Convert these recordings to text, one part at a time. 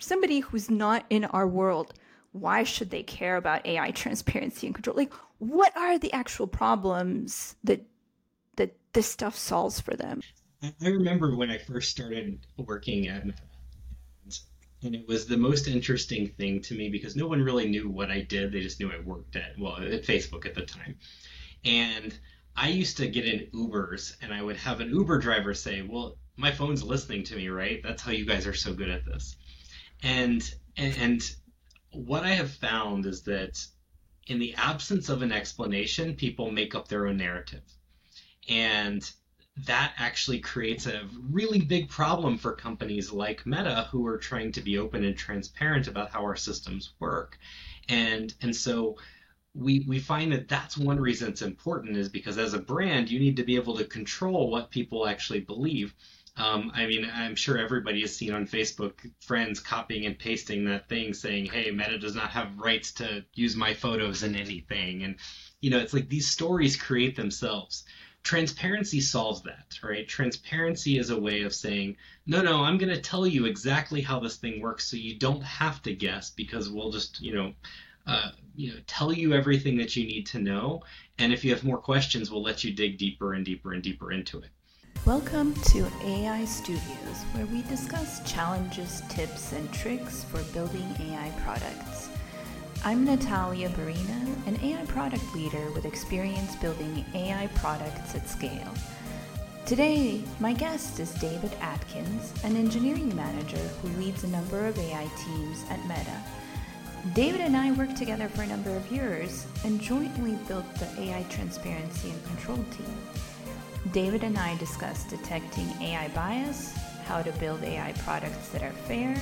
somebody who's not in our world, why should they care about AI transparency and control? Like, what are the actual problems that that this stuff solves for them? I remember when I first started working at and it was the most interesting thing to me because no one really knew what I did. They just knew I worked at well at Facebook at the time, and I used to get in Ubers, and I would have an Uber driver say, "Well, my phone's listening to me, right? That's how you guys are so good at this." And and, what I have found is that in the absence of an explanation, people make up their own narrative, and that actually creates a really big problem for companies like Meta who are trying to be open and transparent about how our systems work. And and so we we find that that's one reason it's important is because as a brand you need to be able to control what people actually believe. Um, I mean, I'm sure everybody has seen on Facebook friends copying and pasting that thing saying, "Hey, Meta does not have rights to use my photos in anything," and you know, it's like these stories create themselves transparency solves that, right? Transparency is a way of saying, no, no, I'm going to tell you exactly how this thing works so you don't have to guess because we'll just, you know, uh, you know, tell you everything that you need to know. And if you have more questions, we'll let you dig deeper and deeper and deeper into it. Welcome to AI Studios, where we discuss challenges, tips, and tricks for building AI products. I'm Natalia Burina, an AI product leader with experience building AI products at scale. Today, my guest is David Adkins, an engineering manager who leads a number of AI teams at Meta. David and I worked together for a number of years and jointly built the AI transparency and control team. David and I discussed detecting AI bias, how to build AI products that are fair,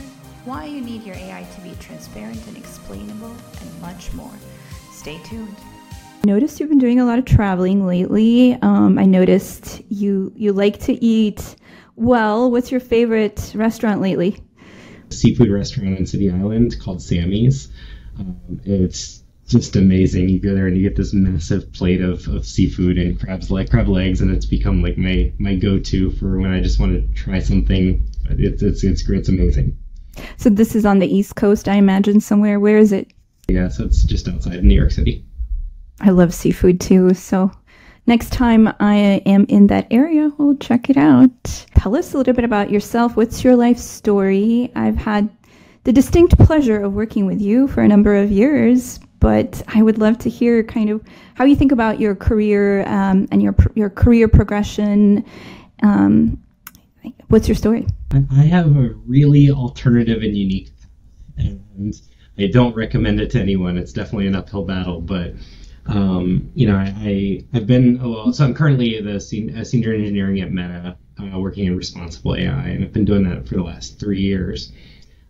why you need your AI to be transparent and explainable, and much more. Stay tuned. I noticed you've been doing a lot of traveling lately. Um, I noticed you you like to eat well. What's your favorite restaurant lately? Seafood restaurant on City Island called Sammy's. Um, it's just amazing. You go there and you get this massive plate of, of seafood and crabs like crab legs, and it's become like my my go to for when I just want to try something. It's it's it's great. It's amazing. So this is on the East Coast, I imagine, somewhere. Where is it? Yeah, so it's just outside of New York City. I love seafood too. So next time I am in that area, we'll check it out. Tell us a little bit about yourself. What's your life story? I've had the distinct pleasure of working with you for a number of years, but I would love to hear kind of how you think about your career um, and your your career progression um, What's your story? I have a really alternative and unique, and I don't recommend it to anyone. It's definitely an uphill battle, but um, you know, I, I have been oh, well, so I'm currently the sen- senior engineering at Meta, uh, working in responsible AI, and I've been doing that for the last three years.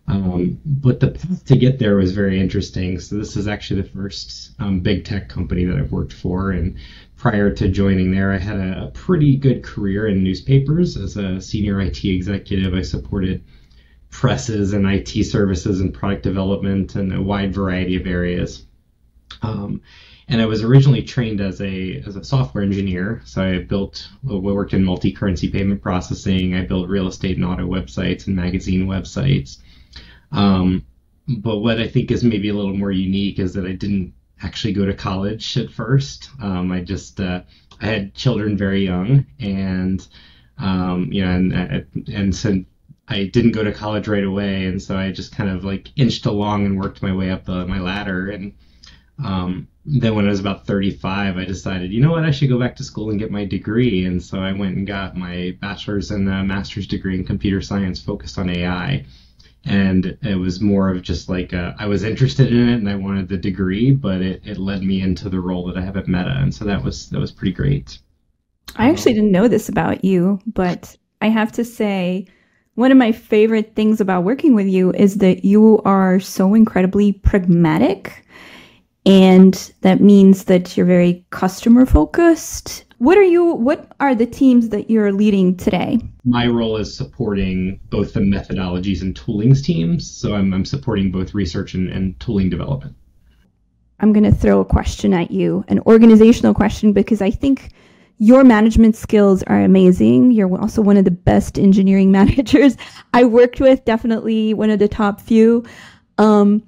Um, but the path to get there was very interesting. So this is actually the first um, big tech company that I've worked for, and prior to joining there, I had a, pretty good career in newspapers as a senior IT executive. I supported presses and IT services and product development and a wide variety of areas. Um, and I was originally trained as a as a software engineer. So I built, we worked in multi-currency payment processing. I built real estate and auto websites and magazine websites. Um, but what I think is maybe a little more unique is that I didn't actually go to college at first. Um, I just uh, I had children very young, and um, you know, and uh, and so I didn't go to college right away, and so I just kind of like inched along and worked my way up the, my ladder. And um, then when I was about 35, I decided, you know what, I should go back to school and get my degree. And so I went and got my bachelor's and master's degree in computer science focused on AI and it was more of just like a, I was interested in it and I wanted the degree, but it, it led me into the role that I have at Meta, and so that was that was pretty great. I actually didn't know this about you, but I have to say, one of my favorite things about working with you is that you are so incredibly pragmatic. And that means that you're very customer focused what are you what are the teams that you're leading today? My role is supporting both the methodologies and toolings teams. So I'm, I'm supporting both research and, and tooling development. I'm going to throw a question at you, an organizational question, because I think your management skills are amazing. You're also one of the best engineering managers I worked with, definitely one of the top few. Um,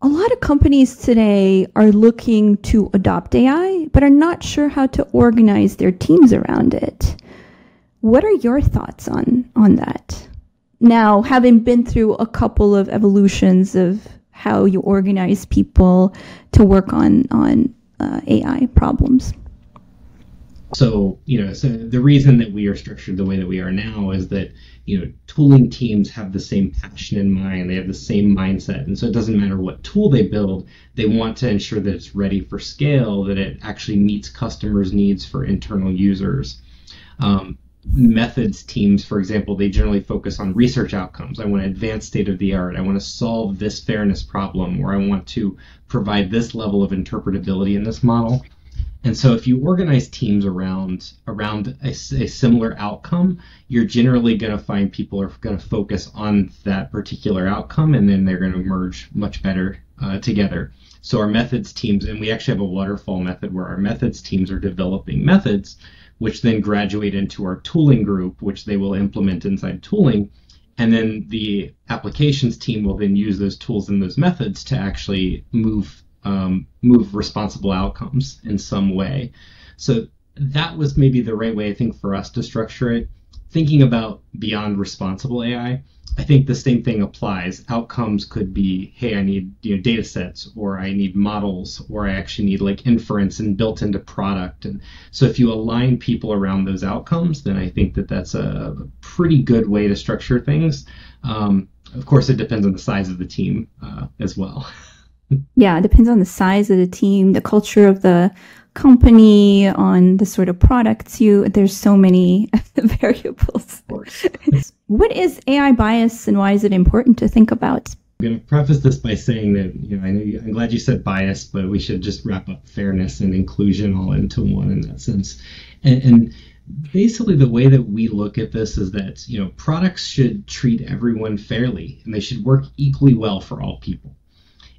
a lot of companies today are looking to adopt AI, but are not sure how to organize their teams around it. What are your thoughts on, on that? Now, having been through a couple of evolutions of how you organize people to work on, on uh, AI problems. So, you know, so the reason that we are structured the way that we are now is that, you know, tooling teams have the same passion in mind, they have the same mindset. And so it doesn't matter what tool they build, they want to ensure that it's ready for scale, that it actually meets customers' needs for internal users. Um, methods teams, for example, they generally focus on research outcomes. I want to advance state of the art. I want to solve this fairness problem, or I want to provide this level of interpretability in this model. And so if you organize teams around around a, a similar outcome, you're generally going to find people are going to focus on that particular outcome, and then they're going to merge much better uh, together. So our methods teams, and we actually have a waterfall method where our methods teams are developing methods, which then graduate into our tooling group, which they will implement inside tooling. And then the applications team will then use those tools and those methods to actually move um, move responsible outcomes in some way. So that was maybe the right way, I think, for us to structure it. Thinking about beyond responsible AI, I think the same thing applies. Outcomes could be, hey, I need you know data sets, or I need models, or I actually need like inference and built into product. And so if you align people around those outcomes, then I think that that's a pretty good way to structure things. Um, of course, it depends on the size of the team uh, as well. yeah, it depends on the size of the team, the culture of the company, on the sort of products you. There's so many variables. what is AI bias and why is it important to think about? I'm going to preface this by saying that you know I know you, I'm glad you said bias, but we should just wrap up fairness and inclusion all into one in that sense. And, and basically the way that we look at this is that you know products should treat everyone fairly and they should work equally well for all people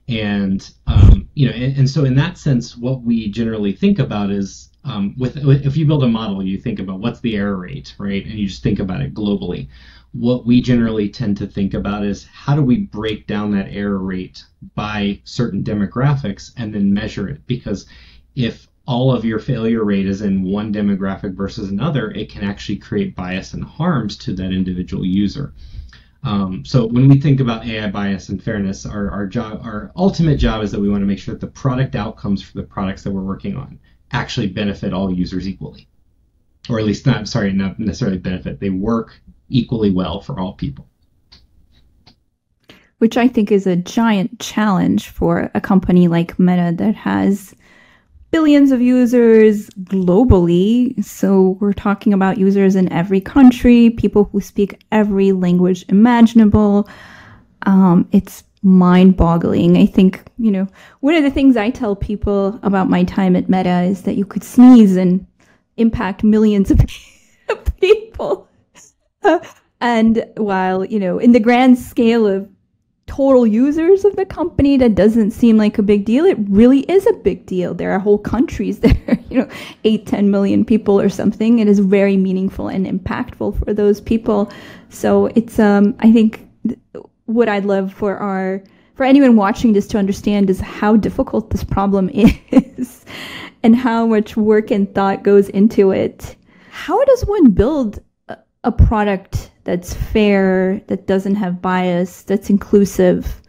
and um, you know and, and, so in that sense what we generally think about is um, with if you build a model you think about what's the error rate right? And you just think about it globally. What we generally tend to think about is how do we break down that error rate by certain demographics and then measure it? Because if all of your failure rate is in one demographic versus another it can actually create bias and harms to that individual user um, so when we think about AI bias and fairness, our, our job, our ultimate job is that we want to make sure that the product outcomes for the products that we're working on actually benefit all users equally, or at least not sorry, not necessarily benefit. They work equally well for all people. Which I think is a giant challenge for a company like Meta that has billions of users globally. So we're talking about users in every country, people who speak every language imaginable. Um, it's mind boggling. I think, you know, one of the things I tell people about my time at Meta is that you could sneeze and impact millions of people. and while, you know, in the grand scale of total users of the company that doesn't seem like a big deal. It really is a big deal. There are whole countries there you know 8 10 million people or something. It is very meaningful and impactful for those people. So it's um i think what i'd love for our for anyone watching this to understand is how difficult this problem is and how much work and thought goes into it. How does one build a product that's fair, that doesn't have bias, that's inclusive.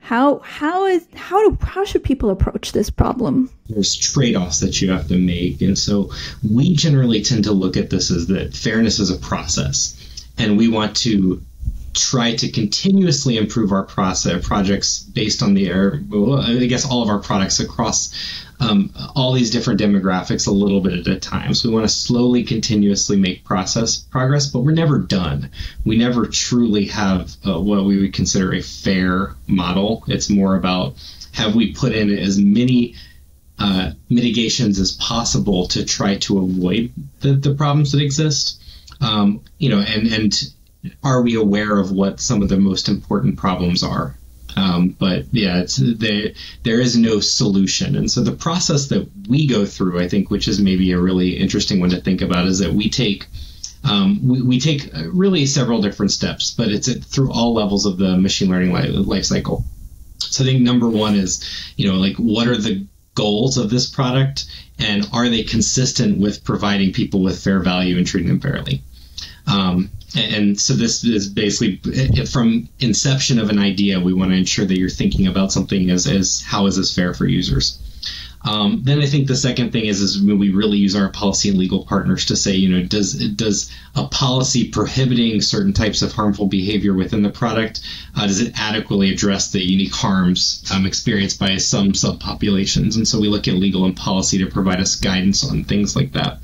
How how is how do how should people approach this problem? There's trade-offs that you have to make, and so we generally tend to look at this as that fairness is a process, and we want to try to continuously improve our process projects based on the well, I guess all of our products across um, all these different demographics a little bit at a time. So we want to slowly, continuously make process progress, but we're never done. We never truly have uh, what we would consider a fair model. It's more about have we put in as many uh, mitigations as possible to try to avoid the, the problems that exist. Um, you know, and and are we aware of what some of the most important problems are Um, but yeah, it's there. There is no solution, and so the process that we go through, I think, which is maybe a really interesting one to think about, is that we take um, we, we, take really several different steps, but it's through all levels of the machine learning life cycle. So I think number one is, you know, like what are the goals of this product, and are they consistent with providing people with fair value and treating them fairly? Um, and, so this is basically from inception of an idea, we want to ensure that you're thinking about something as, as how is this fair for users. Um, then I think the second thing is is when we really use our policy and legal partners to say, you know, does does a policy prohibiting certain types of harmful behavior within the product uh, does it adequately address the unique harms um, experienced by some subpopulations? And so we look at legal and policy to provide us guidance on things like that.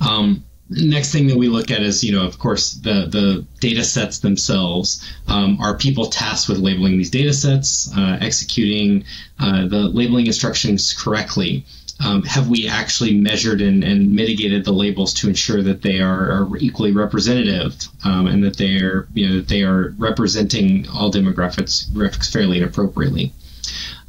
Um, next thing that we look at is, you know, of course, the the data sets themselves. Um, are people tasked with labeling these data sets, uh, executing uh, the labeling instructions correctly? Um, have we actually measured and, and, mitigated the labels to ensure that they are, are equally representative um, and that they are, you know, that they are representing all demographics fairly and appropriately?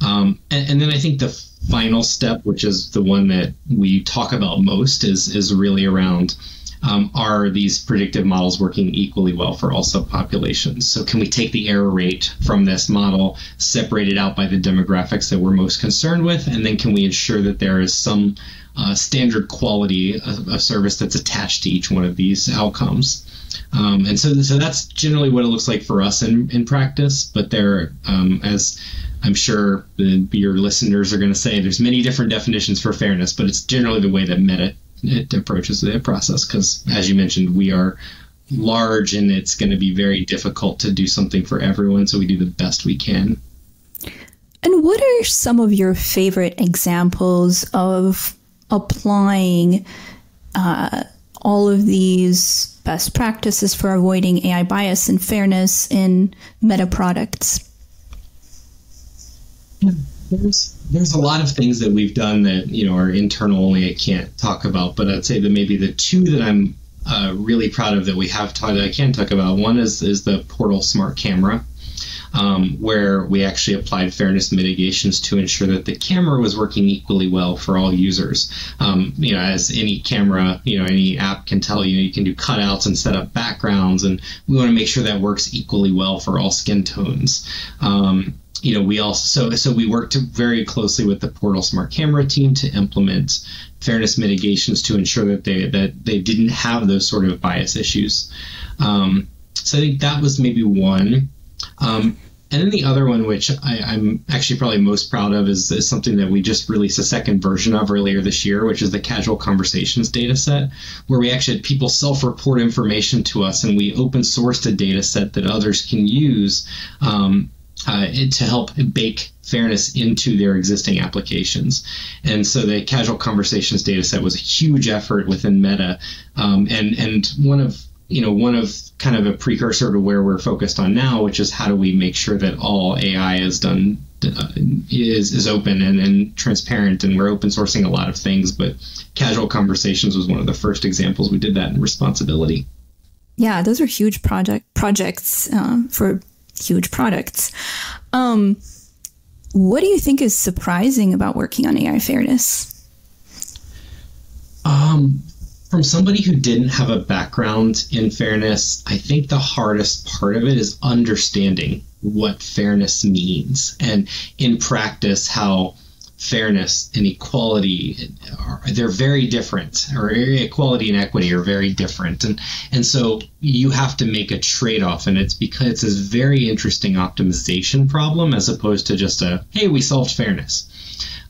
Um, and, and then I think the final step, which is the one that we talk about most, is is really around um, are these predictive models working equally well for all subpopulations? So can we take the error rate from this model, separate it out by the demographics that we're most concerned with, and then can we ensure that there is some uh, standard quality of, of, service that's attached to each one of these outcomes? Um, and so, so that's generally what it looks like for us in, in practice. But there, um, as I'm sure the, your listeners are going to say, there's many different definitions for fairness, but it's generally the way that Meta it approaches the process. Because as you mentioned, we are large and it's going to be very difficult to do something for everyone. So we do the best we can. And what are some of your favorite examples of applying uh, all of these best practices for avoiding AI bias and fairness in meta products? There's there's a lot of things that we've done that you know are internal only I can't talk about, but I'd say that maybe the two that I'm uh, really proud of that we have talked I can talk about. One is is the Portal Smart Camera um, where we actually applied fairness mitigations to ensure that the camera was working equally well for all users. Um, you know, as any camera, you know, any app can tell you, you can do cutouts and set up backgrounds, and we want to make sure that works equally well for all skin tones. Um, you know, we also so so we worked very closely with the Portal Smart Camera team to implement fairness mitigations to ensure that they that they didn't have those sort of bias issues. Um, so I think that was maybe one. Um, and then the other one, which I, am actually probably most proud of, is, is, something that we just released a second version of earlier this year, which is the Casual Conversations data set, where we actually had people self report information to us and we open sourced a data set that others can use um, uh, to help bake fairness into their existing applications. And so the Casual Conversations data set was a huge effort within Meta. Um, and, and one of you know, one of kind of a precursor to where we're focused on now, which is how do we make sure that all AI is done uh, is is open and, and transparent, and we're open sourcing a lot of things. But casual conversations was one of the first examples we did that in responsibility. Yeah, those are huge project projects uh, for huge products. Um, what do you think is surprising about working on AI fairness? Um, from somebody who didn't have a background in fairness, I think the hardest part of it is understanding what fairness means and in practice how fairness and equality are they're very different or equality and equity are very different and and so you have to make a trade-off and it's because it's this very interesting optimization problem as opposed to just a hey we solved fairness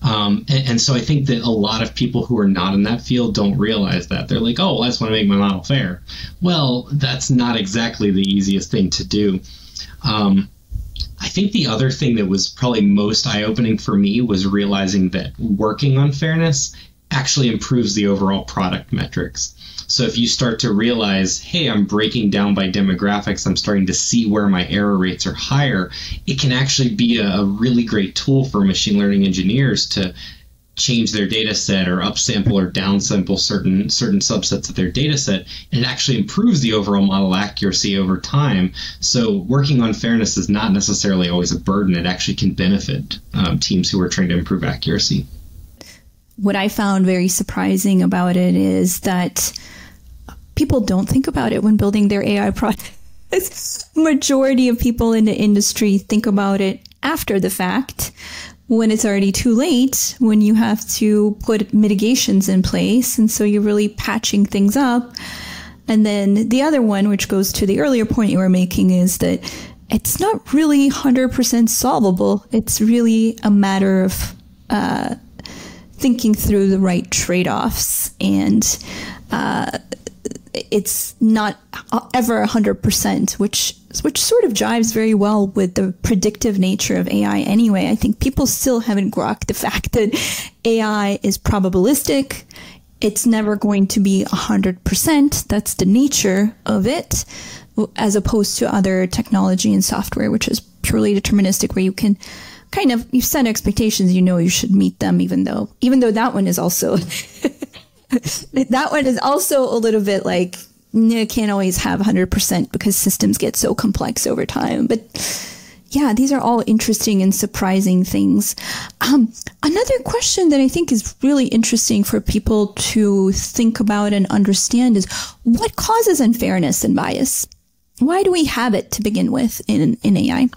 um, and, and, so I think that a lot of people who are not in that field don't realize that. They're like, oh, well, I just want to make my model fair. Well, that's not exactly the easiest thing to do. Um, I think the other thing that was probably most eye opening for me was realizing that working on fairness actually improves the overall product metrics. So if you start to realize, hey, I'm breaking down by demographics, I'm starting to see where my error rates are higher, it can actually be a, a really great tool for machine learning engineers to change their data set or upsample or downsample certain certain subsets of their data set and it actually improves the overall model accuracy over time. So working on fairness is not necessarily always a burden. It actually can benefit um, teams who are trying to improve accuracy. What i found very surprising about it is that people don't think about it when building their ai product majority of people in the industry think about it after the fact when it's already too late, when you have to put mitigations in place. And so you're really patching things up. And then the other one, which goes to the earlier point you were making, is that it's not really 100% solvable. It's really a matter of uh, thinking through the right trade offs. And uh, it's not ever 100%, which which sort of jives very well with the predictive nature of AI anyway. I think people still haven't grokked the fact that AI is probabilistic. It's never going to be 100%. That's the nature of it, as opposed to other technology and software, which is purely deterministic, where you can kind of you set expectations you know you should meet them even though even though that one is also that one is also a little bit like you can't always have 100% because systems get so complex over time. But yeah, these are all interesting and surprising things. Um, another question that I think is really interesting for people to think about and understand is what causes unfairness and bias? Why do we have it to begin with in, in AI?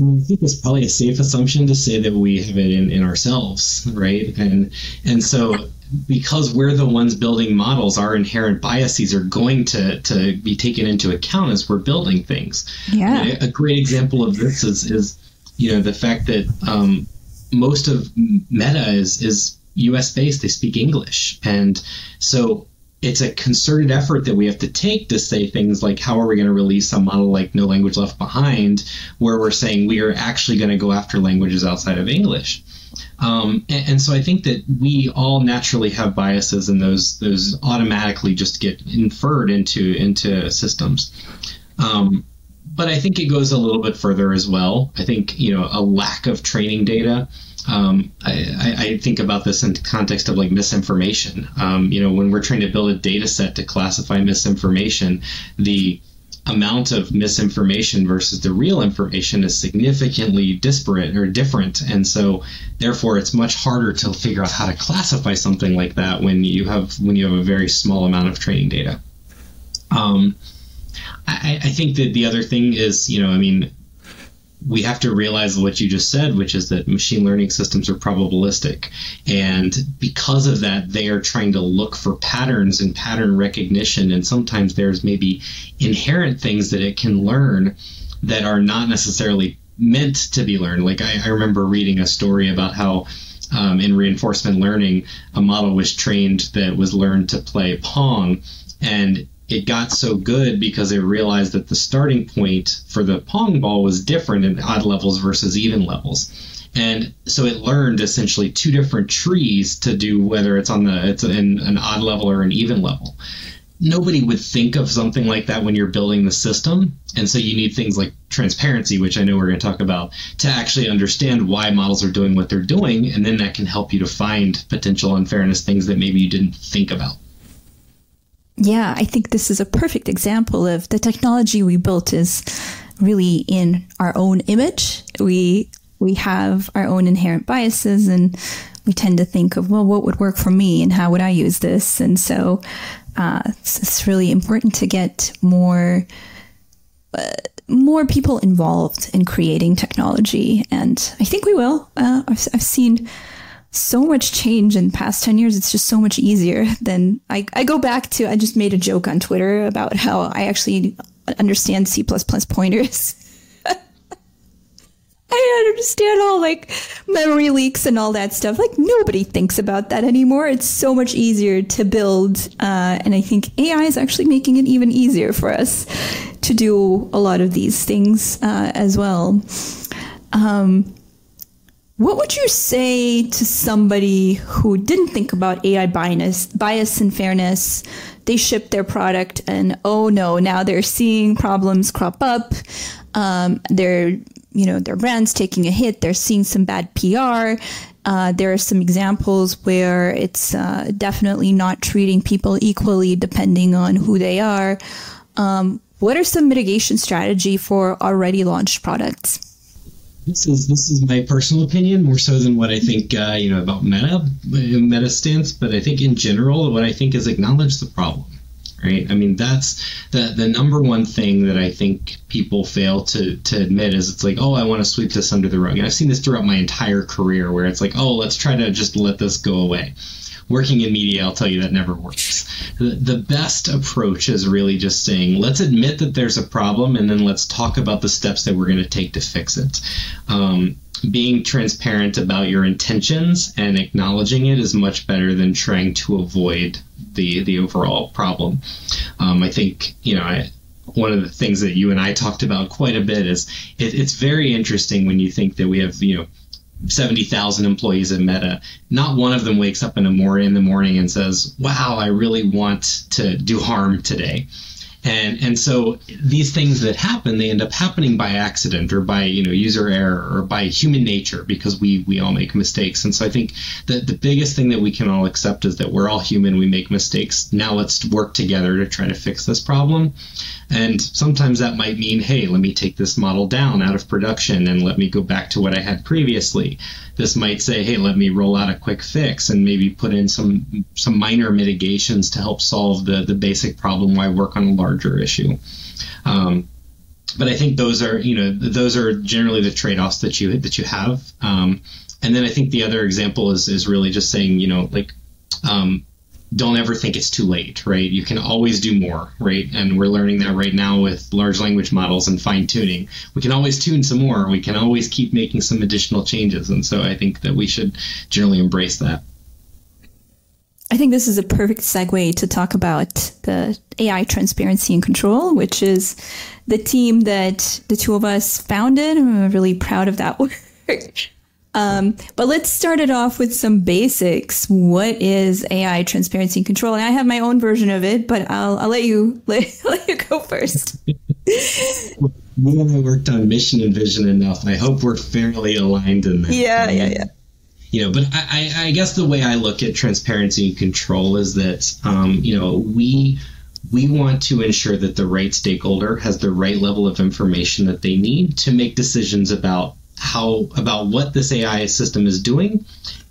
I think it's probably a safe assumption to say that we have it in, in ourselves, right? And and so because we're the ones building models, our inherent biases are going to, to be taken into account as we're building things. Yeah. A, a great example of this is, is you know the fact that um, most of Meta is is U.S. based. They speak English, and so it's a concerted effort that we have to take to say things like how are we going to release a model like no language left behind where we're saying we are actually going to go after languages outside of english um, and, and, so i think that we all naturally have biases and those those automatically just get inferred into into systems um, but i think it goes a little bit further as well i think you know a lack of training data um, I, I, think about this in context of like misinformation. Um, you know, when we're trying to build a data set to classify misinformation, the amount of misinformation versus the real information is significantly disparate or different. And so therefore it's much harder to figure out how to classify something like that when you have when you have a very small amount of training data. Um, I, I think that the other thing is, you know, I mean, we have to realize what you just said, which is that machine learning systems are probabilistic. And because of that, they are trying to look for patterns and pattern recognition. And sometimes there's maybe inherent things that it can learn that are not necessarily meant to be learned. Like I, I remember reading a story about how um, in reinforcement learning, a model was trained that was learned to play Pong. And it got so good because they realized that the starting point for the pong ball was different in odd levels versus even levels. And so it learned essentially two different trees to do whether it's on the it's in an odd level or an even level. Nobody would think of something like that when you're building the system. And so you need things like transparency, which I know we're going to talk about, to actually understand why models are doing what they're doing. And then that can help you to find potential unfairness things that maybe you didn't think about yeah, I think this is a perfect example of the technology we built is really in our own image. We we have our own inherent biases and we tend to think of well what would work for me and how would i use this? And so uh, it's, it's, really important to get more uh, more people involved in creating technology. And i think we will. Uh, I've, I've, seen so much change in past 10 years. It's just so much easier than I, I go back to, I just made a joke on Twitter about how I actually understand C pointers. I understand all like memory leaks and all that stuff. Like nobody thinks about that anymore. It's so much easier to build. Uh, and I think AI is actually making it even easier for us to do a lot of these things uh, as well. Um, what would you say to somebody who didn't think about AI bias, bias and fairness? They ship their product, and oh no, now they're seeing problems crop up. Um, they're, you know, their brand's taking a hit. They're seeing some bad PR. Uh, there are some examples where it's uh, definitely not treating people equally depending on who they are. Um, what are some mitigation strategy for already launched products? This is this is my personal opinion more so than what I think uh, you know about Meta Meta stance, but I think in general what I think is acknowledge the problem right? I mean, that's the the number one thing that I think people fail to to admit is it's like, oh, I want to sweep this under the rug, and I've seen this throughout my entire career where it's like, oh, let's try to just let this go away. Working in media, I'll tell you that never works. The, best approach is really just saying, let's admit that there's a problem, and then let's talk about the steps that we're going to take to fix it. Um, being transparent about your intentions and acknowledging it is much better than trying to avoid the the overall problem. Um, I think you know I, one of the things that you and I talked about quite a bit is it, it's very interesting when you think that we have you know 70,000 employees at Meta, not one of them wakes up in the morning in the morning and says, "Wow, I really want to do harm today." And and so these things that happen they end up happening by accident or by you know user error or by human nature because we we all make mistakes. And so i think that the biggest thing that we can all accept is that we're all human we make mistakes. Now let's work together to try to fix this problem. And sometimes that might mean hey let me take this model down out of production and let me go back to what i had previously this might say, hey, let me roll out a quick fix and maybe put in some some minor mitigations to help solve the the basic problem I work on a larger issue. Um, but I think those are you know those are generally the trade offs that you that you have. Um, and then I think the other example is is really just saying you know like um, don't ever think it's too late, right? You can always do more, right? And we're learning that right now with large language models and fine tuning. We can always tune some more. We can always keep making some additional changes. And so I think that we should generally embrace that. I think this is a perfect segue to talk about the AI transparency and control, which is the team that the two of us founded. I'm really proud of that work. Um, but let's start it off with some basics. What is AI transparency and control? And I have my own version of it, but I'll, I'll let you let, let you go first. we and I worked on mission and vision enough. I hope we're fairly aligned in that. Yeah, yeah, yeah. You know, but I, I guess the way I look at transparency and control is that, um, you know, we we want to ensure that the right stakeholder has the right level of information that they need to make decisions about how about what this AI system is doing,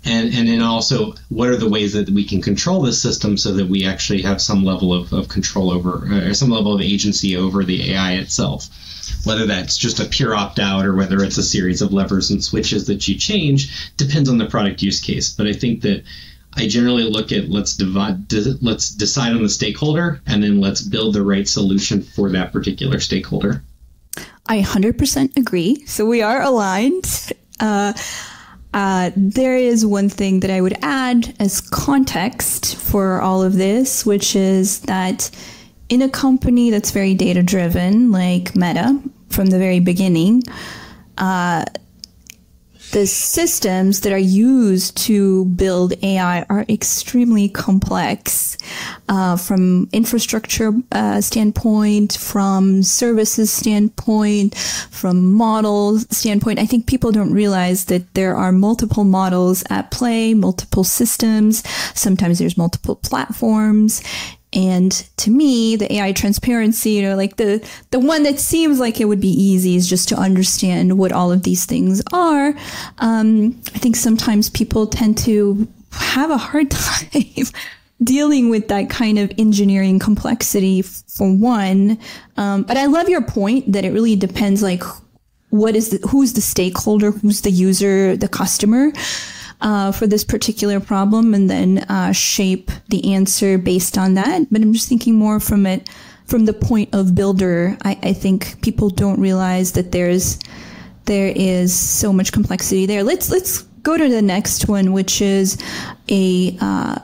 and and then also what are the ways that we can control this system so that we actually have some level of, of control over or some level of agency over the AI itself. Whether that's just a pure opt out or whether it's a series of levers and switches that you change depends on the product use case. But I think that I generally look at let's divide, let's decide on the stakeholder, and then let's build the right solution for that particular stakeholder. I 100% agree. So we are aligned. Uh, uh, there is one thing that I would add as context for all of this, which is that in a company that's very data driven, like Meta, from the very beginning, uh, the systems that are used to build AI are extremely complex uh, from infrastructure uh, standpoint, from services standpoint, from models standpoint. I think people don't realize that there are multiple models at play, multiple systems. Sometimes there's multiple platforms. And to me, the AI transparency, you know, like the the one that seems like it would be easy is just to understand what all of these things are. Um, I think sometimes people tend to have a hard time dealing with that kind of engineering complexity for one. Um, but I love your point that it really depends, like what is the, who's the stakeholder, who's the user, the customer uh, for this particular problem and then uh, shape the answer based on that. But I'm just thinking more from it from the point of builder. I, I think people don't realize that there's there is so much complexity there. Let's let's go to the next one, which is a uh,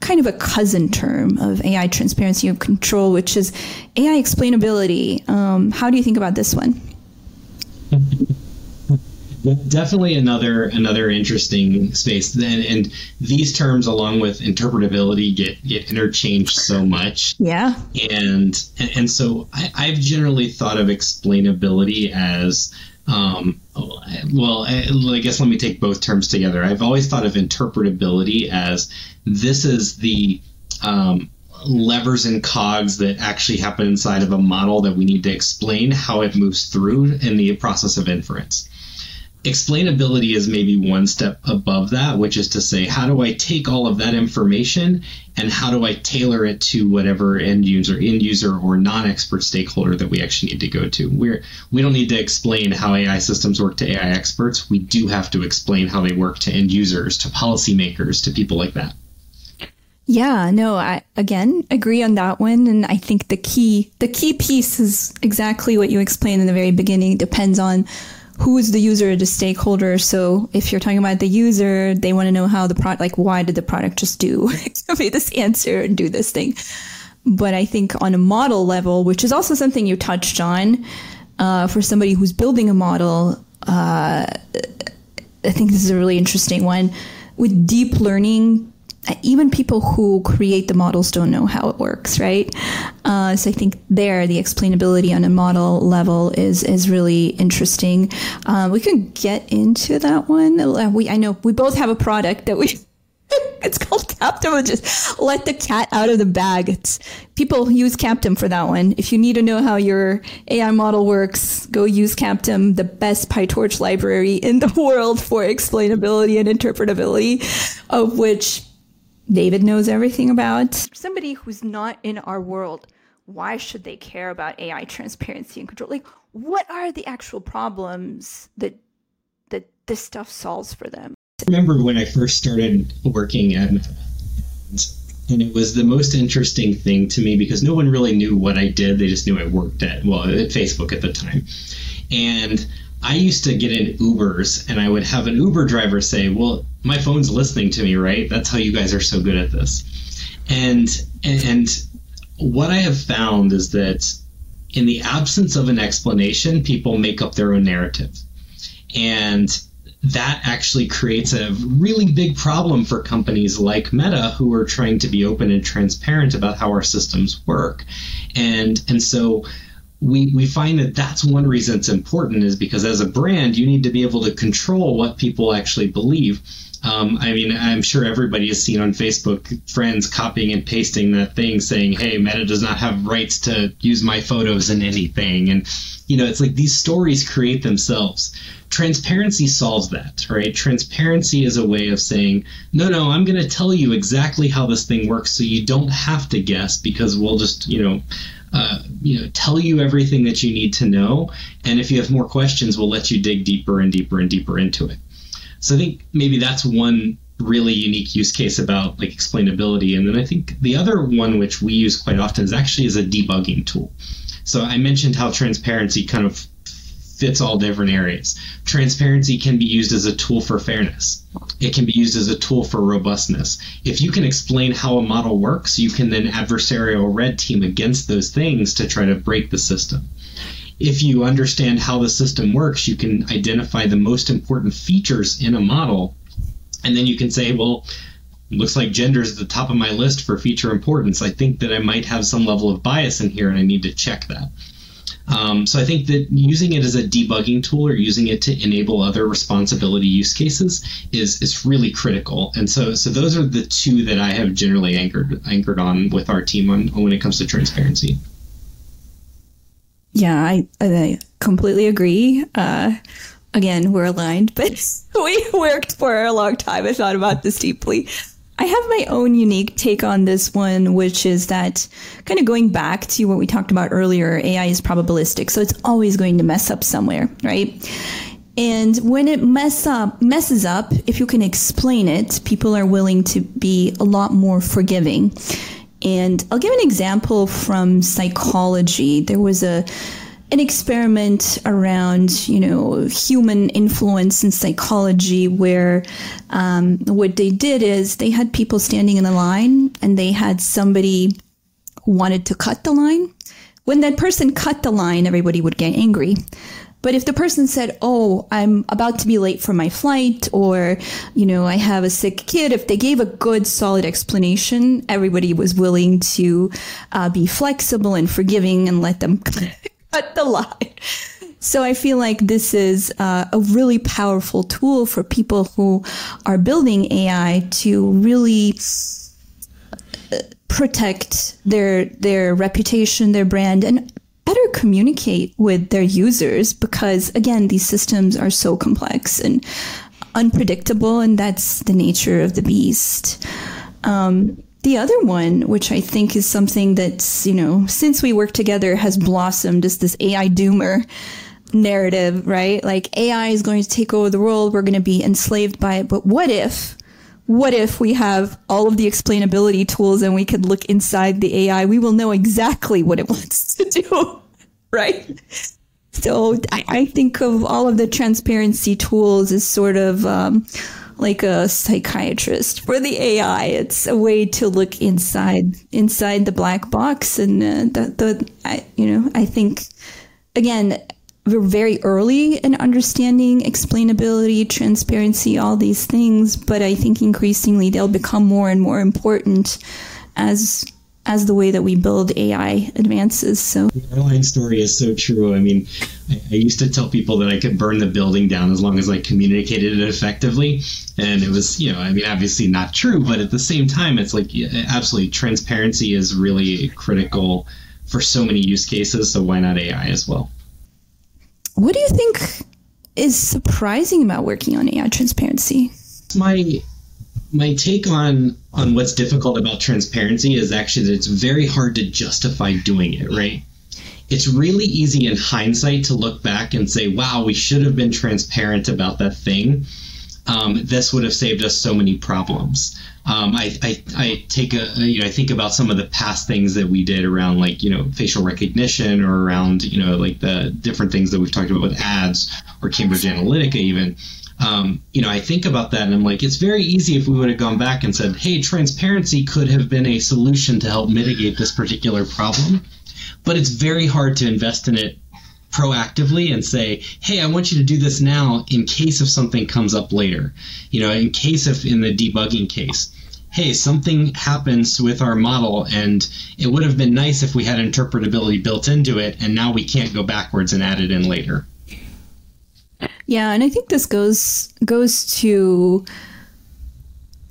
kind of a cousin term of AI transparency of control, which is AI explainability. Um, how do you think about this one? definitely another another interesting space then and these terms along with interpretability get get interchanged so much yeah and and, and so I, i've generally thought of explainability as um, well, I guess let me take both terms together. I've always thought of interpretability as this is the um, levers and cogs that actually happen inside of a model that we need to explain how it moves through in the process of inference. Explainability is maybe one step above that, which is to say, how do I take all of that information and how do I tailor it to whatever end user, end user or non-expert stakeholder that we actually need to go to? We're we don't need to explain how AI systems work to AI experts. We do have to explain how they work to end users, to policymakers, to people like that. Yeah, no, I again agree on that one and I think the key the key piece is exactly what you explained in the very beginning it depends on who is the user, the stakeholder. So if you're talking about the user, they want to know how the product like why did the product just do give me this answer and do this thing. But I think on a model level, which is also something you touched on, uh, for somebody who's building a model, uh, I think this is a really interesting one. With deep learning, even people who create the models don't know how it works, right? Uh, so I think there the explainability on a model level is is really interesting. Uh, we can get into that one. Uh, we I know we both have a product that we. it's called Captum. Just let the cat out of the bag. It's people use Captum for that one. If you need to know how your AI model works, go use Captum, the best PyTorch library in the world for explainability and interpretability, of which David knows everything about. Somebody who's not in our world, why should they care about AI transparency and control? Like, what are the actual problems that that this stuff solves for them? I remember when I first started working at and it was the most interesting thing to me because no one really knew what I did. They just knew I worked at well at Facebook at the time, and I used to get in Ubers and I would have an Uber driver say, "Well, my phone's listening to me, right? That's how you guys are so good at this." And and what I have found is that in the absence of an explanation, people make up their own narrative. And that actually creates a really big problem for companies like Meta who are trying to be open and transparent about how our systems work. And and so we, we find that that's one reason it's important is because as a brand, you need to be able to control what people actually believe. Um, I mean, I'm sure everybody has seen on Facebook friends copying and pasting that thing saying, hey, Meta does not have rights to use my photos in anything. And, you know, it's like these stories create themselves. Transparency solves that, right? Transparency is a way of saying, no, no, I'm going to tell you exactly how this thing works so you don't have to guess because we'll just, you know, uh, you know, tell you everything that you need to know. And if you have more questions, we'll let you dig deeper and deeper and deeper into it. So I think maybe that's one really unique use case about like explainability. And then I think the other one which we use quite often is actually as a debugging tool. So I mentioned how transparency kind of fits all different areas. Transparency can be used as a tool for fairness. It can be used as a tool for robustness. If you can explain how a model works, you can then adversarial red team against those things to try to break the system. If you understand how the system works, you can identify the most important features in a model, and then you can say, well, looks like gender is at the top of my list for feature importance. I think that I might have some level of bias in here, and I need to check that. Um, so I think that using it as a debugging tool or using it to enable other responsibility use cases is is really critical. And so so those are the two that I have generally anchored anchored on with our team on when it comes to transparency. Yeah, I, I completely agree. Uh, again, we're aligned, but we worked for a long time. I thought about this deeply. I have my own unique take on this one, which is that kind of going back to what we talked about earlier, AI is probabilistic, so it's always going to mess up somewhere, right? And when it mess up, messes up, if you can explain it, people are willing to be a lot more forgiving. And I'll give an example from psychology. There was a an experiment around, you know, human influence in psychology where um, what they did is they had people standing in a line and they had somebody who wanted to cut the line when that person cut the line, everybody would get angry. But if the person said, "Oh, I'm about to be late for my flight," or, you know, I have a sick kid, if they gave a good, solid explanation, everybody was willing to uh, be flexible and forgiving and let them cut the line. So I feel like this is uh, a really powerful tool for people who are building AI to really uh, protect their their reputation, their brand, and better communicate with their users because again these systems are so complex and unpredictable and that's the nature of the beast um, the other one which i think is something that's you know since we work together has blossomed is this ai doomer narrative right like ai is going to take over the world we're going to be enslaved by it but what if what if we have all of the explainability tools and we could look inside the AI? We will know exactly what it wants to do, right? So I, I think of all of the transparency tools as sort of um, like a psychiatrist for the AI. It's a way to look inside inside the black box, and uh, the the I, you know I think again we're very early in understanding explainability, transparency, all these things, but I think increasingly they'll become more and more important as as the way that we build AI advances. So the airline story is so true. I mean, I, I, used to tell people that I could burn the building down as long as I communicated it effectively, and it was, you know, I mean, obviously not true, but at the same time, it's like absolutely transparency is really critical for so many use cases. So why not AI as well? What do you think is surprising about working on AI transparency? My my take on on what's difficult about transparency is actually that it's very hard to justify doing it, right? It's really easy in hindsight to look back and say, "Wow, we should have been transparent about that thing." Um, this would have saved us so many problems um, I, I, I take a you know I think about some of the past things that we did around like you know facial recognition or around you know like the different things that we've talked about with ads or Cambridge Analytica even. Um, you know, I think about that and I'm like, it's very easy if we would have gone back and said, hey, transparency could have been a solution to help mitigate this particular problem. But it's very hard to invest in it proactively and say, hey, I want you to do this now in case if something comes up later. You know, in case if in the debugging case hey, something happens with our model, and it would have been nice if we had interpretability built into it, and now we can't go backwards and add it in later. Yeah, and I think this goes goes to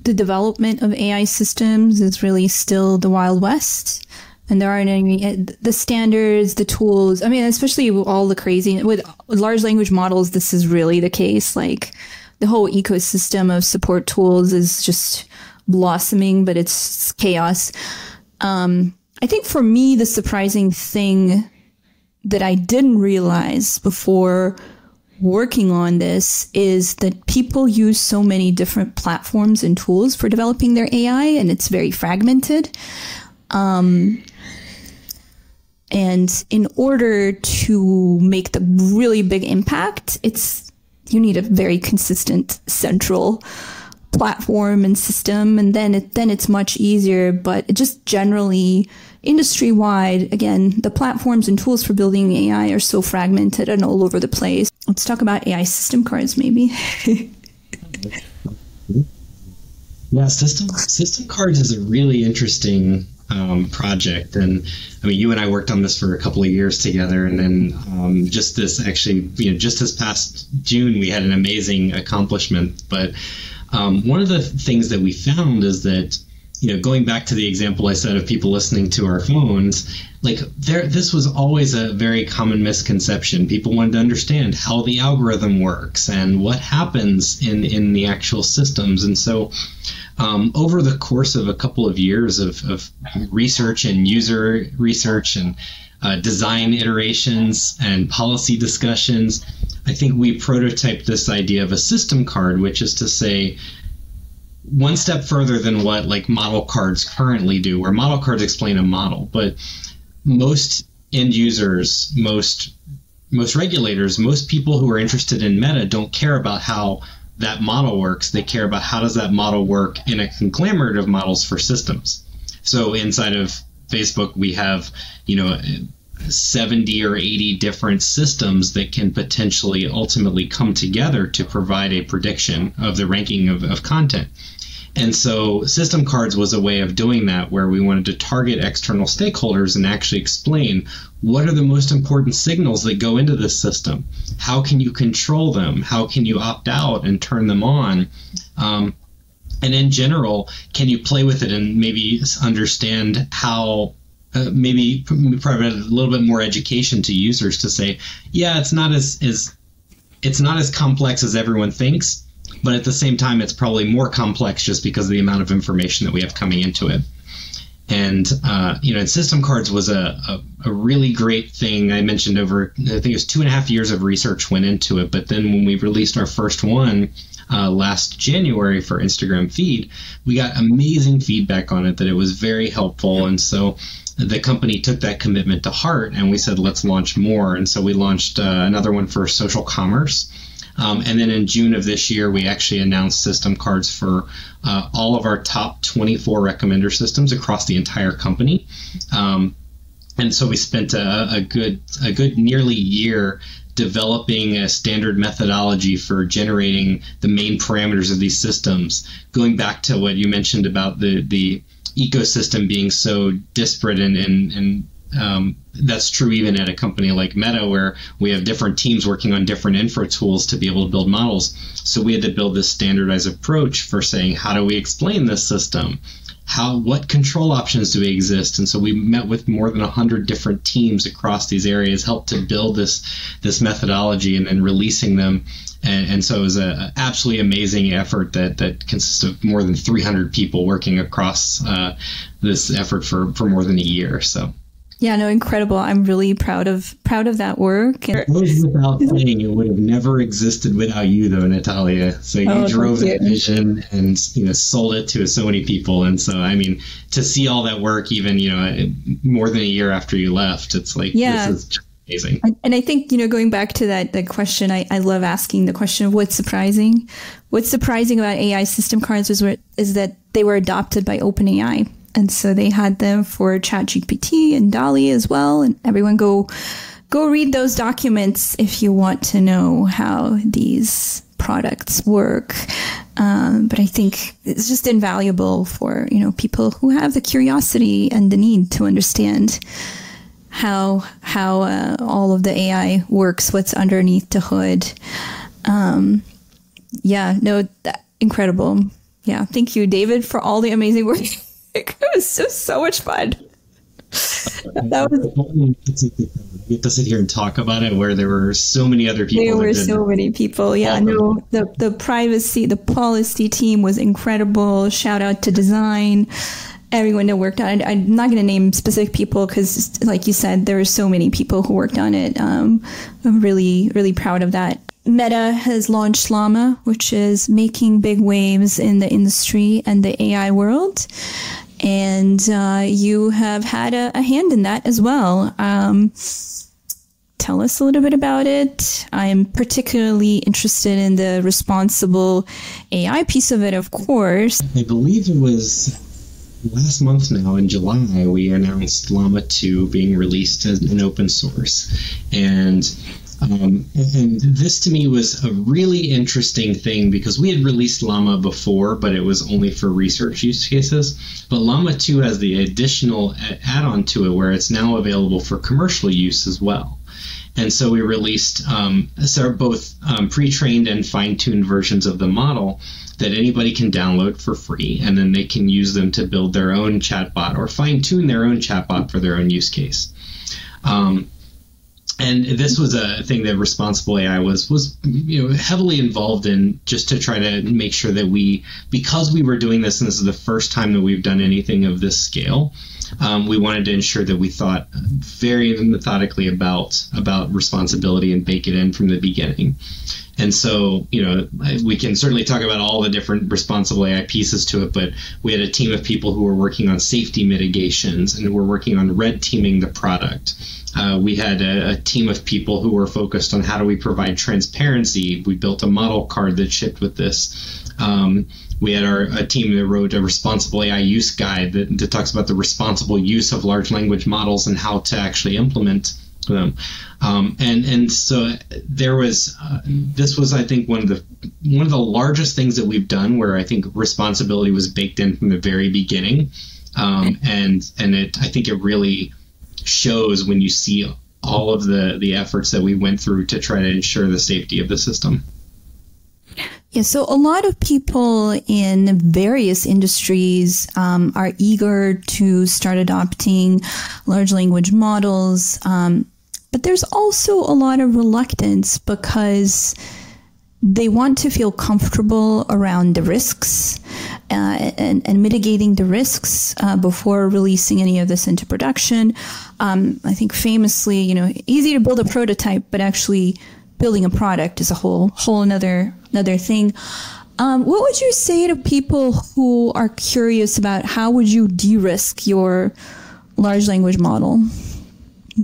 the development of AI systems is really still the wild west. And there aren't any the standards, the tools. I mean, especially all the crazy with large language models, this is really the case. Like the whole ecosystem of support tools is just blossoming, but it's chaos. Um, I think for me, the surprising thing that I didn't realize before working on this is that people use so many different platforms and tools for developing their AI, and it's very fragmented. Um, and in order to make the really big impact, it's you need a very consistent central platform and system, and then it, then it's much easier. But just generally, industry wide, again, the platforms and tools for building AI are so fragmented and all over the place. Let's talk about AI system cards, maybe. yeah, system system cards is a really interesting um, project, and I mean, you and I worked on this for a couple of years together, and then um, just this actually, you know, just this past June, we had an amazing accomplishment, but um, one of the things that we found is that you know, going back to the example I said of people listening to our phones, like there, this was always a very common misconception. People wanted to understand how the algorithm works and what happens in in the actual systems, and so. Um, over the course of a couple of years of, of research and user research and uh, design iterations and policy discussions, I think we prototyped this idea of a system card, which is to say, one step further than what like model cards currently do, where model cards explain a model, but most end users, most most regulators, most people who are interested in meta don't care about how that model works. They care about how does that model work in a conglomerate of models for systems. So inside of Facebook, we have, you know, 70 or 80 different systems that can potentially ultimately come together to provide a prediction of the ranking of, of content. And so system cards was a way of doing that where we wanted to target external stakeholders and actually explain what are the most important signals that go into this system? How can you control them? How can you opt out and turn them on? Um, and in general, can you play with it and maybe understand how uh, maybe provide a little bit more education to users to say, yeah, it's not as, as it's not as complex as everyone thinks, but at the same time, it's probably more complex just because of the amount of information that we have coming into it. And uh, you know, system cards was a, a, a, really great thing. I mentioned over, I think it was two and a half years of research went into it. But then when we released our first one, uh, last January for Instagram feed, we got amazing feedback on it that it was very helpful. And so the company took that commitment to heart and we said, let's launch more. And so we launched uh, another one for social commerce. Um, and then in June of this year, we actually announced system cards for uh, all of our top 24 recommender systems across the entire company. Um, and so we spent a, a, good a good nearly year developing a standard methodology for generating the main parameters of these systems. Going back to what you mentioned about the the ecosystem being so disparate and and, and um, that's true even at a company like Meta, where we have different teams working on different infra tools to be able to build models. So we had to build this standardized approach for saying, how do we explain this system? how what control options do we exist and so we met with more than 100 different teams across these areas helped to build this this methodology and then releasing them and, and so it was an absolutely amazing effort that that consists of more than 300 people working across uh, this effort for for more than a year so yeah, no, incredible. I'm really proud of proud of that work. It goes without saying, it would have never existed without you, though, Natalia. So you oh, drove that you. vision and you know sold it to so many people, and so I mean, to see all that work, even you know, more than a year after you left, it's like yeah. this is amazing. And I think you know, going back to that that question, I, I love asking the question of what's surprising. What's surprising about AI system cards is, is that they were adopted by OpenAI and so they had them for ChatGPT and DALL-E as well. And everyone go go read those documents if you want to know how these products work. Um, but I think it's just invaluable for you know people who have the curiosity and the need to understand how how uh, all of the AI works, what's underneath the hood. Um, yeah, no, that, incredible. Yeah, thank you, David, for all the amazing work it was just so much fun. that was get to sit here and talk about it where there were so many other people there were so many people. Yeah no the the privacy the policy team was incredible. Shout out to design. Everyone that worked on it. I'm not going to name specific people because like you said there were so many people who worked on it. Um, i'm really really proud of that. Meta has launched Llama, which is making big waves in the industry and the AI world and uh, you have had a, a, hand in that as well. Um, tell us a little bit about it. I'm particularly interested in the responsible AI piece of it, of course. I believe it was last month now in July we announced Llama 2 being released as an open source. And um, and this to me was a really interesting thing because we had released Llama before, but it was only for research use cases. But Llama 2 has the additional add on to it where it's now available for commercial use as well. And so we released um, so both um, pre trained and fine tuned versions of the model that anybody can download for free, and then they can use them to build their own chatbot or fine tune their own chatbot for their own use case. Um, and this was a thing that responsible AI was was you know heavily involved in just to try to make sure that we because we were doing this and this is the first time that we've done anything of this scale um, we wanted to ensure that we thought very methodically about about responsibility and bake it in from the beginning And so, you know, we can certainly talk about all the different responsible AI pieces to it, but we had a team of people who were working on safety mitigations and were working on red teaming the product. Uh, we had a, a, team of people who were focused on how do we provide transparency. We built a model card that shipped with this. Um, we had our a team that wrote a responsible AI use guide that, that talks about the responsible use of large language models and how to actually implement them. Um, and and so there was uh, this was I think one of the one of the largest things that we've done where I think responsibility was baked in from the very beginning, um, and and it I think it really shows when you see all of the the efforts that we went through to try to ensure the safety of the system. Yeah, so a lot of people in various industries um, are eager to start adopting large language models, um, but there's also a lot of reluctance because they want to feel comfortable around the risks uh, and, and, mitigating the risks uh, before releasing any of this into production. Um, I think famously, you know, easy to build a prototype, but actually building a product is a whole whole another another thing. Um, what would you say to people who are curious about how would you de-risk your large language model?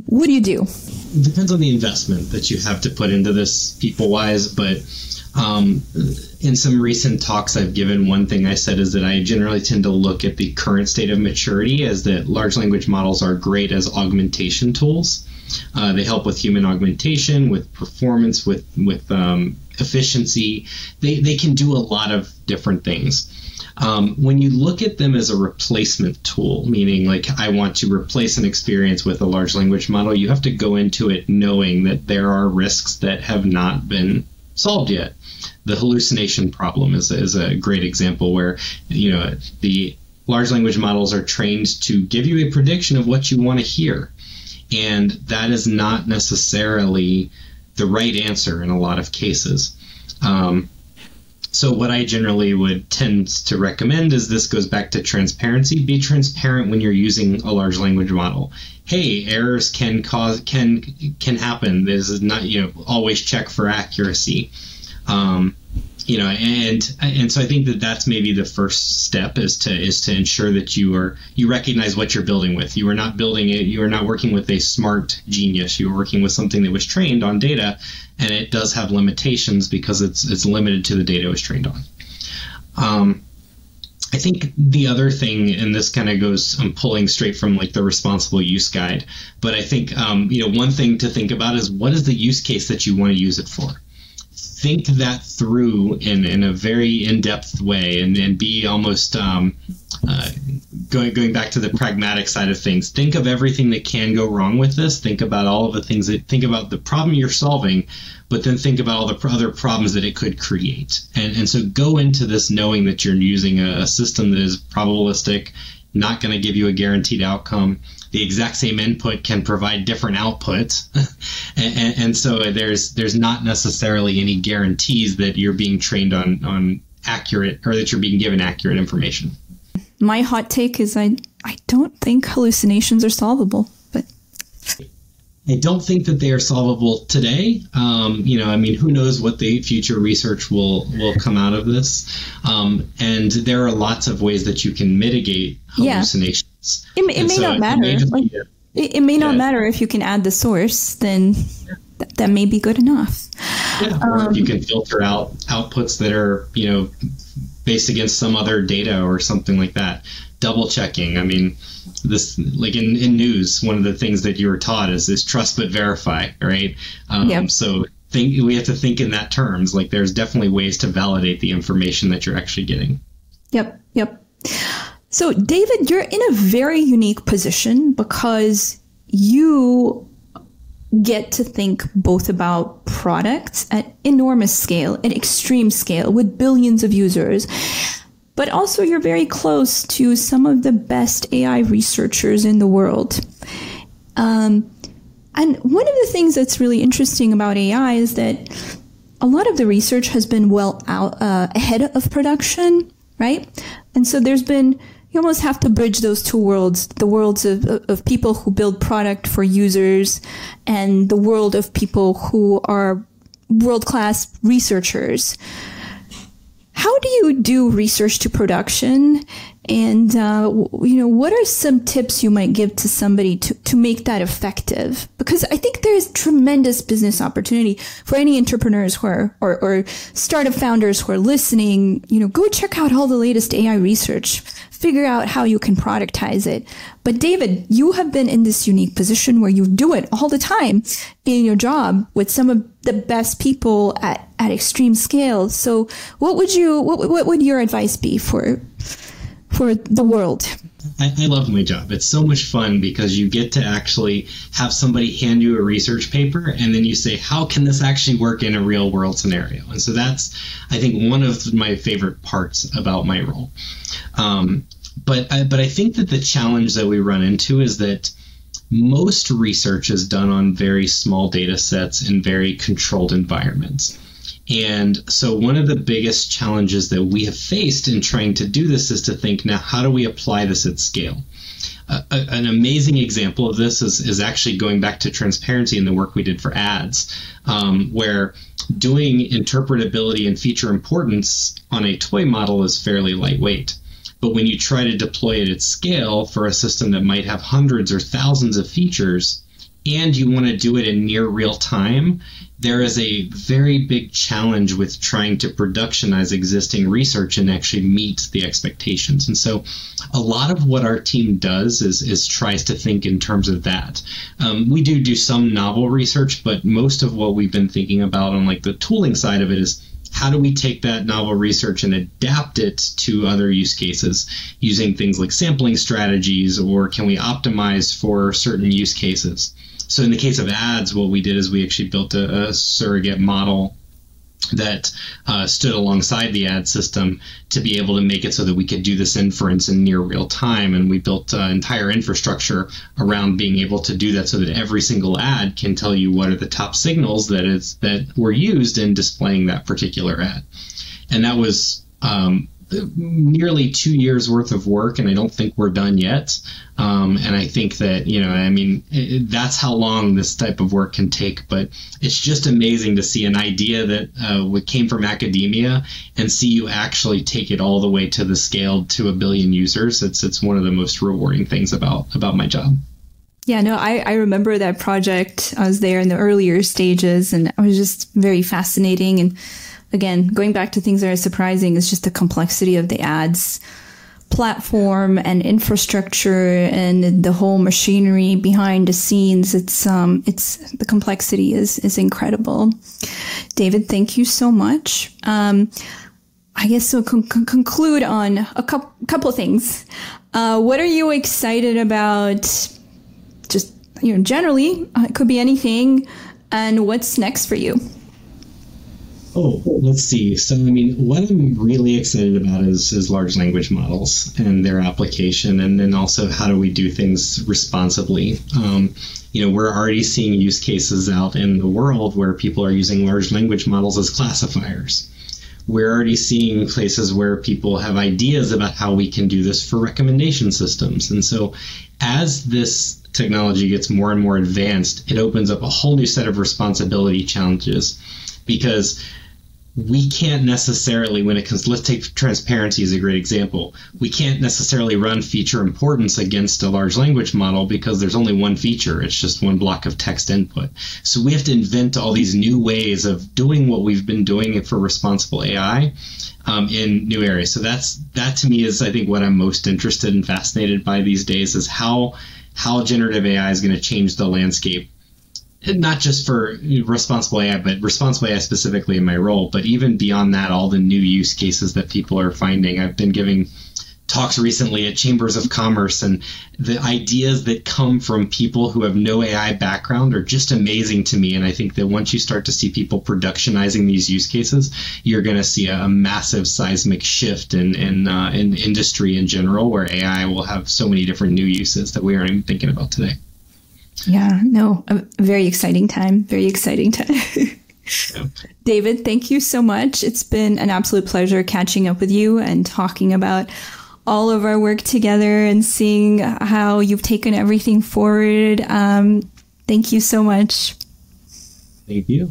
What do you do? It depends on the investment that you have to put into this people wise, but um, in some recent talks I've given, one thing I said is that I generally tend to look at the current state of maturity as that large language models are great as augmentation tools. Uh, they help with human augmentation, with performance, with with um, efficiency. They they can do a lot of different things. Um, when you look at them as a replacement tool, meaning like I want to replace an experience with a large language model, you have to go into it knowing that there are risks that have not been solved yet. The hallucination problem is, is a great example where you know the large language models are trained to give you a prediction of what you want to hear and that is not necessarily the right answer in a lot of cases. Um, so, what I generally would tend to recommend is this goes back to transparency. Be transparent when you're using a large language model. Hey, errors can cause can can happen. This is not you know always check for accuracy. Um, you know and and so i think that that's maybe the first step is to is to ensure that you are you recognize what you're building with. You are not building it you are not working with a smart genius. You are working with something that was trained on data and it does have limitations because it's it's limited to the data it was trained on. Um, I think the other thing, and this kind of goes, I'm pulling straight from like the responsible use guide, but I think, um, you know, one thing to think about is what is the use case that you want to use it for? Think that through in, in a very in-depth way and, and be almost um, uh, going going back to the pragmatic side of things think of everything that can go wrong with this. Think about all of the things that think about the problem you're solving but then think about all the other problems that it could create. And, and so go into this knowing that you're using a, a system that is probabilistic not going to give you a guaranteed outcome the exact same input can provide different outputs, and, and, so there's there's not necessarily any guarantees that you're being trained on on accurate or that you're being given accurate information. My hot take is I I don't think hallucinations are solvable, but. I don't think that they are solvable today. Um, you know, I mean, who knows what the future research will will come out of this? Um, and there are lots of ways that you can mitigate hallucinations. It, it may so not matter. It may, like, it, it may not matter if you can add the source, then th- that may be good enough. Yeah, or um, if you can filter out outputs that are, you know, based against some other data or something like that. Double checking. I mean, this like in, in news, one of the things that you were taught is is trust but verify, right? Um, yep. So think we have to think in that terms. Like there's definitely ways to validate the information that you're actually getting. Yep. Yep. So, David, you're in a very unique position because you get to think both about products at enormous scale, at extreme scale, with billions of users, but also you're very close to some of the best AI researchers in the world. Um, and one of the things that's really interesting about AI is that a lot of the research has been well out uh, ahead of production, right? And so there's been you almost have to bridge those two worlds the worlds of, of people who build product for users and the world of people who are world class researchers. How do you do research to production? And, uh, you know, what are some tips you might give to somebody to, to make that effective? Because I think there's tremendous business opportunity for any entrepreneurs who are, or, or startup founders who are listening. You know, go check out all the latest AI research, figure out how you can productize it. But David, you have been in this unique position where you do it all the time in your job with some of the best people at, at extreme scale. So what would you, what, what would your advice be for, for the world. I, I, love my job. It's so much fun because you get to actually have somebody hand you a research paper and then you say, how can this actually work in a real world scenario? And so that's, I think, one of my favorite parts about my role. Um, but I, but I think that the challenge that we run into is that most research is done on very small data sets in very controlled environments. And so, one of the biggest challenges that we have faced in trying to do this is to think now, how do we apply this at scale? Uh, an amazing example of this is, is actually going back to transparency in the work we did for ads, um, where doing interpretability and feature importance on a toy model is fairly lightweight. But when you try to deploy it at scale for a system that might have hundreds or thousands of features, and you want to do it in near real time, there is a very big challenge with trying to productionize existing research and actually meet the expectations. And so, a lot of what our team does is is tries to think in terms of that. Um, we do do some novel research, but most of what we've been thinking about on like the tooling side of it is how do we take that novel research and adapt it to other use cases using things like sampling strategies or can we optimize for certain use cases so in the case of ads, what we did is we actually built a, a surrogate model that uh, stood alongside the ad system to be able to make it so that we could do this inference in near real time. And we built uh, entire infrastructure around being able to do that so that every single ad can tell you what are the top signals that is that were used in displaying that particular ad. And that was um, nearly two years worth of work, and I don't think we're done yet. Um, and I think that you know, I mean, it, that's how long this type of work can take. But it's just amazing to see an idea that uh, came from academia and see you actually take it all the way to the scale to a billion users. It's it's one of the most rewarding things about about my job. Yeah, no, I, I remember that project. I was there in the earlier stages, and it was just very fascinating and again, going back to things that are surprising is just the complexity of the ads platform and infrastructure and the whole machinery behind the scenes. It's um, it's the complexity is is incredible. David, thank you so much. Um, I guess so. Con- conclude on a couple couple things. Uh, what are you excited about? Just you know, generally, uh, it could be anything. And what's next for you? Oh, let's see. So, I mean, what I'm really excited about is, is large language models and their application, and then also how do we do things responsibly. Um, you know, we're already seeing use cases out in the world where people are using large language models as classifiers. We're already seeing places where people have ideas about how we can do this for recommendation systems. And so, as this technology gets more and more advanced, it opens up a whole new set of responsibility challenges because we can't necessarily when it comes let's take transparency as a great example. We can't necessarily run feature importance against a large language model because there's only one feature. It's just one block of text input. So we have to invent all these new ways of doing what we've been doing for responsible ai um, in new areas. So that's that to me is i think what i'm most interested and fascinated by these days is how how generative ai is going to change the landscape not just for responsible AI, but responsible AI specifically in my role, but even beyond that, all the new use cases that people are finding. I've been giving talks recently at chambers of commerce and the ideas that come from people who have no AI background are just amazing to me. And I think that once you start to see people productionizing these use cases, you're going to see a, a, massive seismic shift in in, uh, in industry in general, where AI will have so many different new uses that we aren't even thinking about today. Yeah, no, a very exciting time. Very exciting time. David, thank you so much. It's been an absolute pleasure catching up with you and talking about all of our work together and seeing how you've taken everything forward. Um, thank you so much. Thank you.